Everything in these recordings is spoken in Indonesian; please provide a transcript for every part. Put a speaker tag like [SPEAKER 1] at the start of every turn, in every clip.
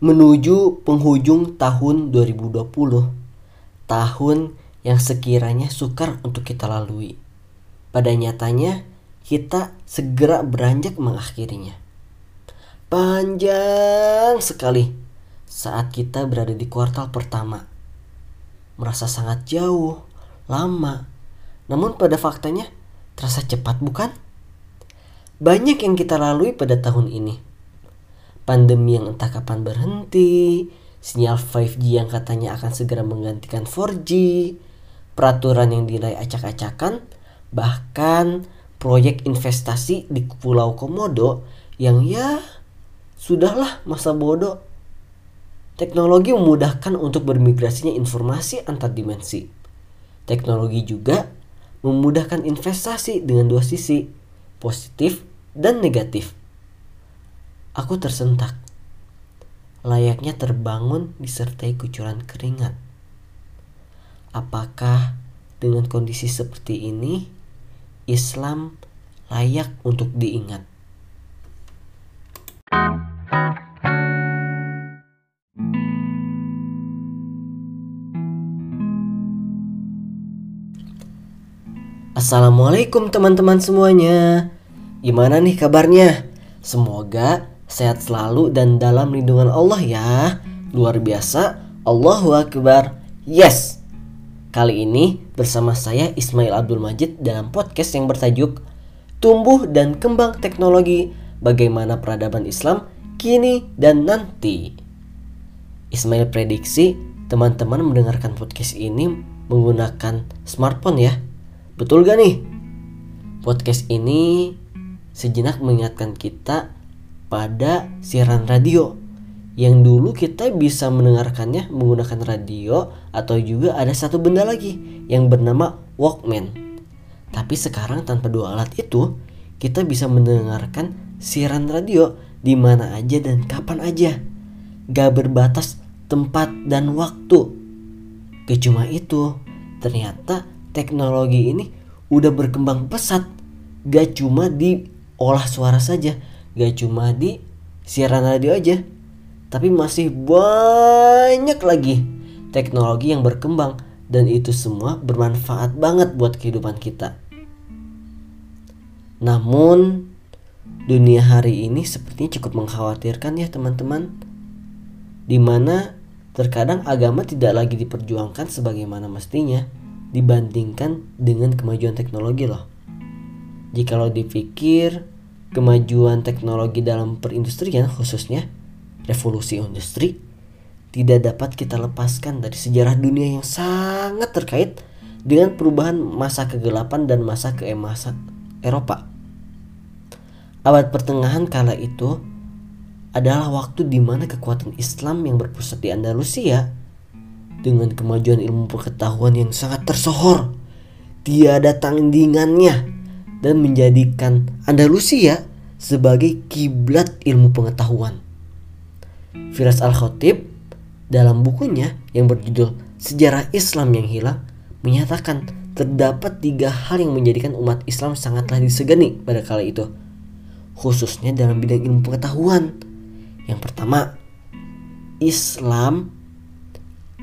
[SPEAKER 1] Menuju penghujung tahun 2020, tahun yang sekiranya sukar untuk kita lalui. Pada nyatanya, kita segera beranjak mengakhirinya. Panjang sekali saat kita berada di kuartal pertama. Merasa sangat jauh, lama, namun pada faktanya terasa cepat bukan? Banyak yang kita lalui pada tahun ini pandemi yang entah kapan berhenti, sinyal 5G yang katanya akan segera menggantikan 4G, peraturan yang dinilai acak-acakan, bahkan proyek investasi di Pulau Komodo yang ya sudahlah masa bodoh. Teknologi memudahkan untuk bermigrasinya informasi antar dimensi. Teknologi juga memudahkan investasi dengan dua sisi, positif dan negatif. Aku tersentak. Layaknya terbangun disertai kucuran keringat. Apakah dengan kondisi seperti ini Islam layak untuk diingat? Assalamualaikum teman-teman semuanya. Gimana nih kabarnya? Semoga sehat selalu dan dalam lindungan Allah ya. Luar biasa. Allahu Akbar. Yes. Kali ini bersama saya Ismail Abdul Majid dalam podcast yang bertajuk Tumbuh dan Kembang Teknologi Bagaimana Peradaban Islam Kini dan Nanti. Ismail prediksi teman-teman mendengarkan podcast ini menggunakan smartphone ya. Betul gak nih? Podcast ini sejenak mengingatkan kita pada siaran radio yang dulu kita bisa mendengarkannya menggunakan radio atau juga ada satu benda lagi yang bernama Walkman. Tapi sekarang tanpa dua alat itu, kita bisa mendengarkan siaran radio di mana aja dan kapan aja. Gak berbatas tempat dan waktu. Gak cuma itu, ternyata teknologi ini udah berkembang pesat. Gak cuma di olah suara saja, gak cuma di siaran radio aja tapi masih banyak lagi teknologi yang berkembang dan itu semua bermanfaat banget buat kehidupan kita. Namun dunia hari ini sepertinya cukup mengkhawatirkan ya teman-teman. Di mana terkadang agama tidak lagi diperjuangkan sebagaimana mestinya dibandingkan dengan kemajuan teknologi loh. Jikalau dipikir kemajuan teknologi dalam perindustrian khususnya revolusi industri tidak dapat kita lepaskan dari sejarah dunia yang sangat terkait dengan perubahan masa kegelapan dan masa keemasan Eropa. Abad pertengahan kala itu adalah waktu di mana kekuatan Islam yang berpusat di Andalusia dengan kemajuan ilmu pengetahuan yang sangat tersohor tiada tandingannya dan menjadikan Andalusia sebagai kiblat ilmu pengetahuan. Firas Al-Khatib dalam bukunya yang berjudul Sejarah Islam yang Hilang menyatakan terdapat tiga hal yang menjadikan umat Islam sangatlah disegani pada kala itu, khususnya dalam bidang ilmu pengetahuan. Yang pertama, Islam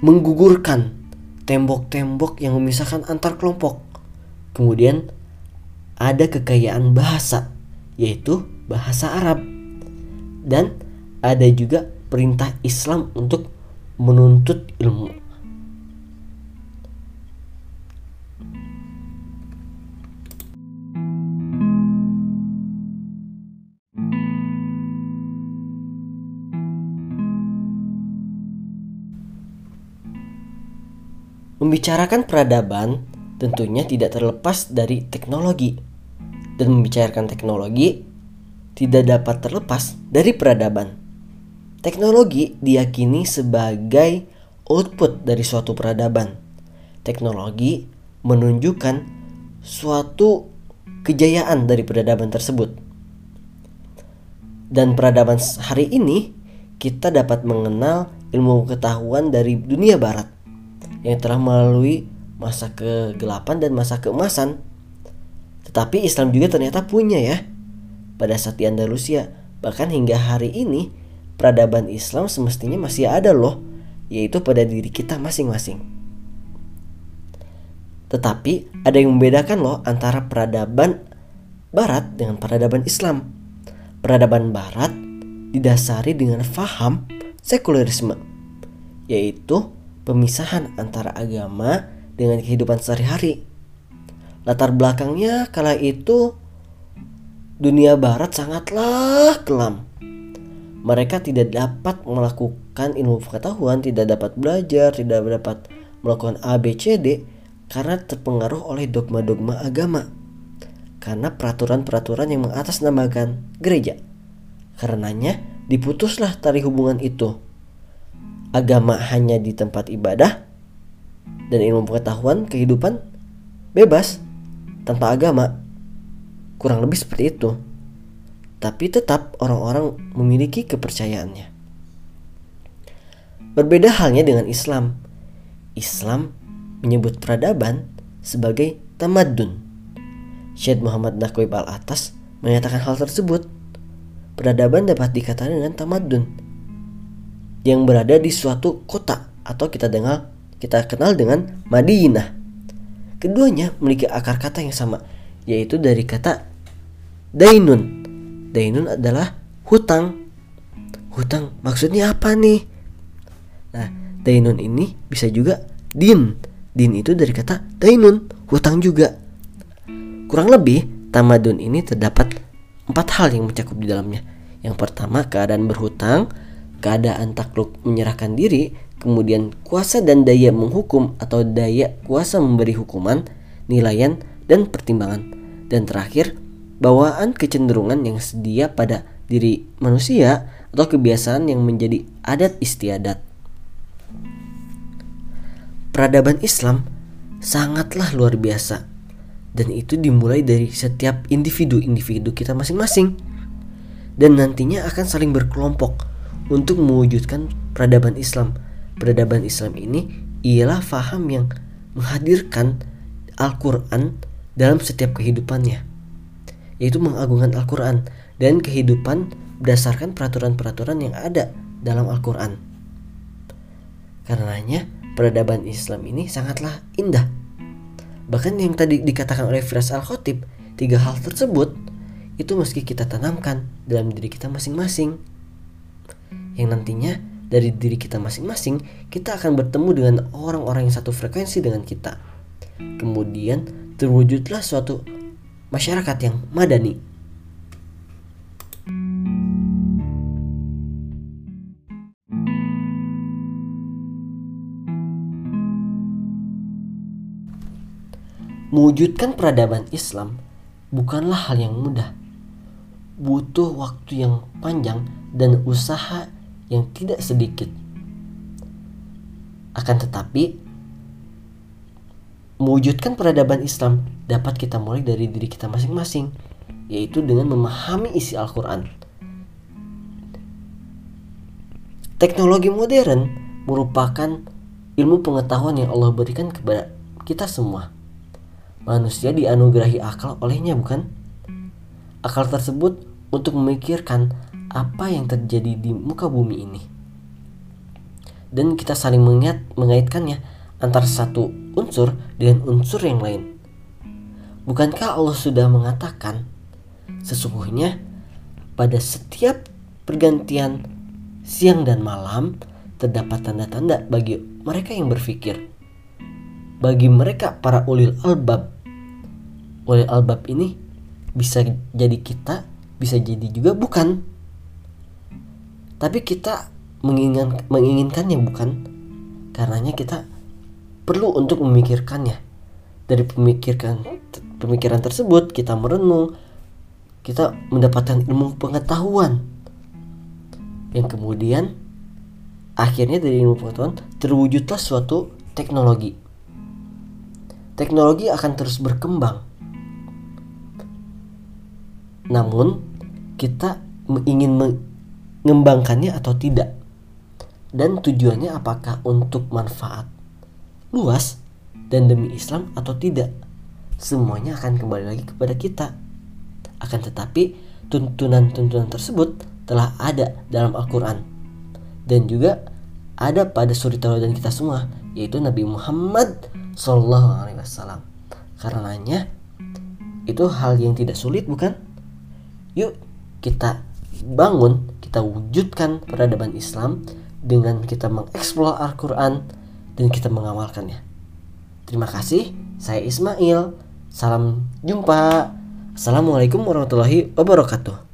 [SPEAKER 1] menggugurkan tembok-tembok yang memisahkan antar kelompok. Kemudian ada kekayaan bahasa, yaitu bahasa Arab. Dan ada juga perintah Islam untuk menuntut ilmu. Membicarakan peradaban tentunya tidak terlepas dari teknologi dan membicarakan teknologi tidak dapat terlepas dari peradaban. Teknologi diyakini sebagai output dari suatu peradaban. Teknologi menunjukkan suatu kejayaan dari peradaban tersebut. Dan peradaban hari ini kita dapat mengenal ilmu pengetahuan dari dunia barat yang telah melalui masa kegelapan dan masa keemasan tetapi Islam juga ternyata punya ya. Pada saat di Andalusia, bahkan hingga hari ini peradaban Islam semestinya masih ada loh, yaitu pada diri kita masing-masing. Tetapi ada yang membedakan loh antara peradaban Barat dengan peradaban Islam. Peradaban Barat didasari dengan faham sekulerisme, yaitu pemisahan antara agama dengan kehidupan sehari-hari. Latar belakangnya kala itu dunia barat sangatlah kelam. Mereka tidak dapat melakukan ilmu pengetahuan, tidak dapat belajar, tidak dapat melakukan ABCD karena terpengaruh oleh dogma-dogma agama. Karena peraturan-peraturan yang mengatasnamakan gereja. Karenanya diputuslah tali hubungan itu. Agama hanya di tempat ibadah dan ilmu pengetahuan kehidupan bebas tanpa agama. Kurang lebih seperti itu. Tapi tetap orang-orang memiliki kepercayaannya. Berbeda halnya dengan Islam. Islam menyebut peradaban sebagai tamadun. Syed Muhammad Naqib al-Atas menyatakan hal tersebut. Peradaban dapat dikatakan dengan tamadun yang berada di suatu kota atau kita dengar kita kenal dengan Madinah. Keduanya memiliki akar kata yang sama, yaitu dari kata dainun. Dainun adalah hutang. Hutang maksudnya apa nih? Nah, dainun ini bisa juga din. Din itu dari kata dainun, hutang juga. Kurang lebih, tamadun ini terdapat empat hal yang mencakup di dalamnya. Yang pertama, keadaan berhutang, keadaan takluk menyerahkan diri, kemudian kuasa dan daya menghukum atau daya kuasa memberi hukuman, nilaian, dan pertimbangan. Dan terakhir, bawaan kecenderungan yang sedia pada diri manusia atau kebiasaan yang menjadi adat istiadat. Peradaban Islam sangatlah luar biasa dan itu dimulai dari setiap individu-individu kita masing-masing dan nantinya akan saling berkelompok untuk mewujudkan peradaban Islam peradaban Islam ini ialah faham yang menghadirkan Al-Quran dalam setiap kehidupannya yaitu mengagungkan Al-Quran dan kehidupan berdasarkan peraturan-peraturan yang ada dalam Al-Quran. Karenanya peradaban Islam ini sangatlah indah. Bahkan yang tadi dikatakan oleh Firas Al-Khotib tiga hal tersebut itu meski kita tanamkan dalam diri kita masing-masing. Yang nantinya dari diri kita masing-masing, kita akan bertemu dengan orang-orang yang satu frekuensi dengan kita. Kemudian terwujudlah suatu masyarakat yang madani. Mewujudkan peradaban Islam bukanlah hal yang mudah. Butuh waktu yang panjang dan usaha yang tidak sedikit. Akan tetapi, mewujudkan peradaban Islam dapat kita mulai dari diri kita masing-masing, yaitu dengan memahami isi Al-Quran. Teknologi modern merupakan ilmu pengetahuan yang Allah berikan kepada kita semua. Manusia dianugerahi akal olehnya, bukan? Akal tersebut untuk memikirkan apa yang terjadi di muka bumi ini. Dan kita saling mengingat, mengaitkannya antara satu unsur dengan unsur yang lain. Bukankah Allah sudah mengatakan sesungguhnya pada setiap pergantian siang dan malam terdapat tanda-tanda bagi mereka yang berpikir. Bagi mereka para ulil albab. Ulil albab ini bisa jadi kita, bisa jadi juga bukan tapi kita menginginkan menginginkannya bukan? Karenanya kita perlu untuk memikirkannya. Dari pemikiran pemikiran tersebut kita merenung kita mendapatkan ilmu pengetahuan. Yang kemudian akhirnya dari ilmu pengetahuan terwujudlah suatu teknologi. Teknologi akan terus berkembang. Namun kita ingin mengembangkannya atau tidak dan tujuannya apakah untuk manfaat luas dan demi Islam atau tidak semuanya akan kembali lagi kepada kita akan tetapi tuntunan-tuntunan tersebut telah ada dalam Al-Quran dan juga ada pada suri tauladan kita semua yaitu Nabi Muhammad Sallallahu Alaihi Wasallam. Karenanya itu hal yang tidak sulit bukan? Yuk kita bangun, kita wujudkan peradaban Islam dengan kita mengeksplor Al-Quran dan kita mengamalkannya. Terima kasih, saya Ismail. Salam jumpa. Assalamualaikum warahmatullahi wabarakatuh.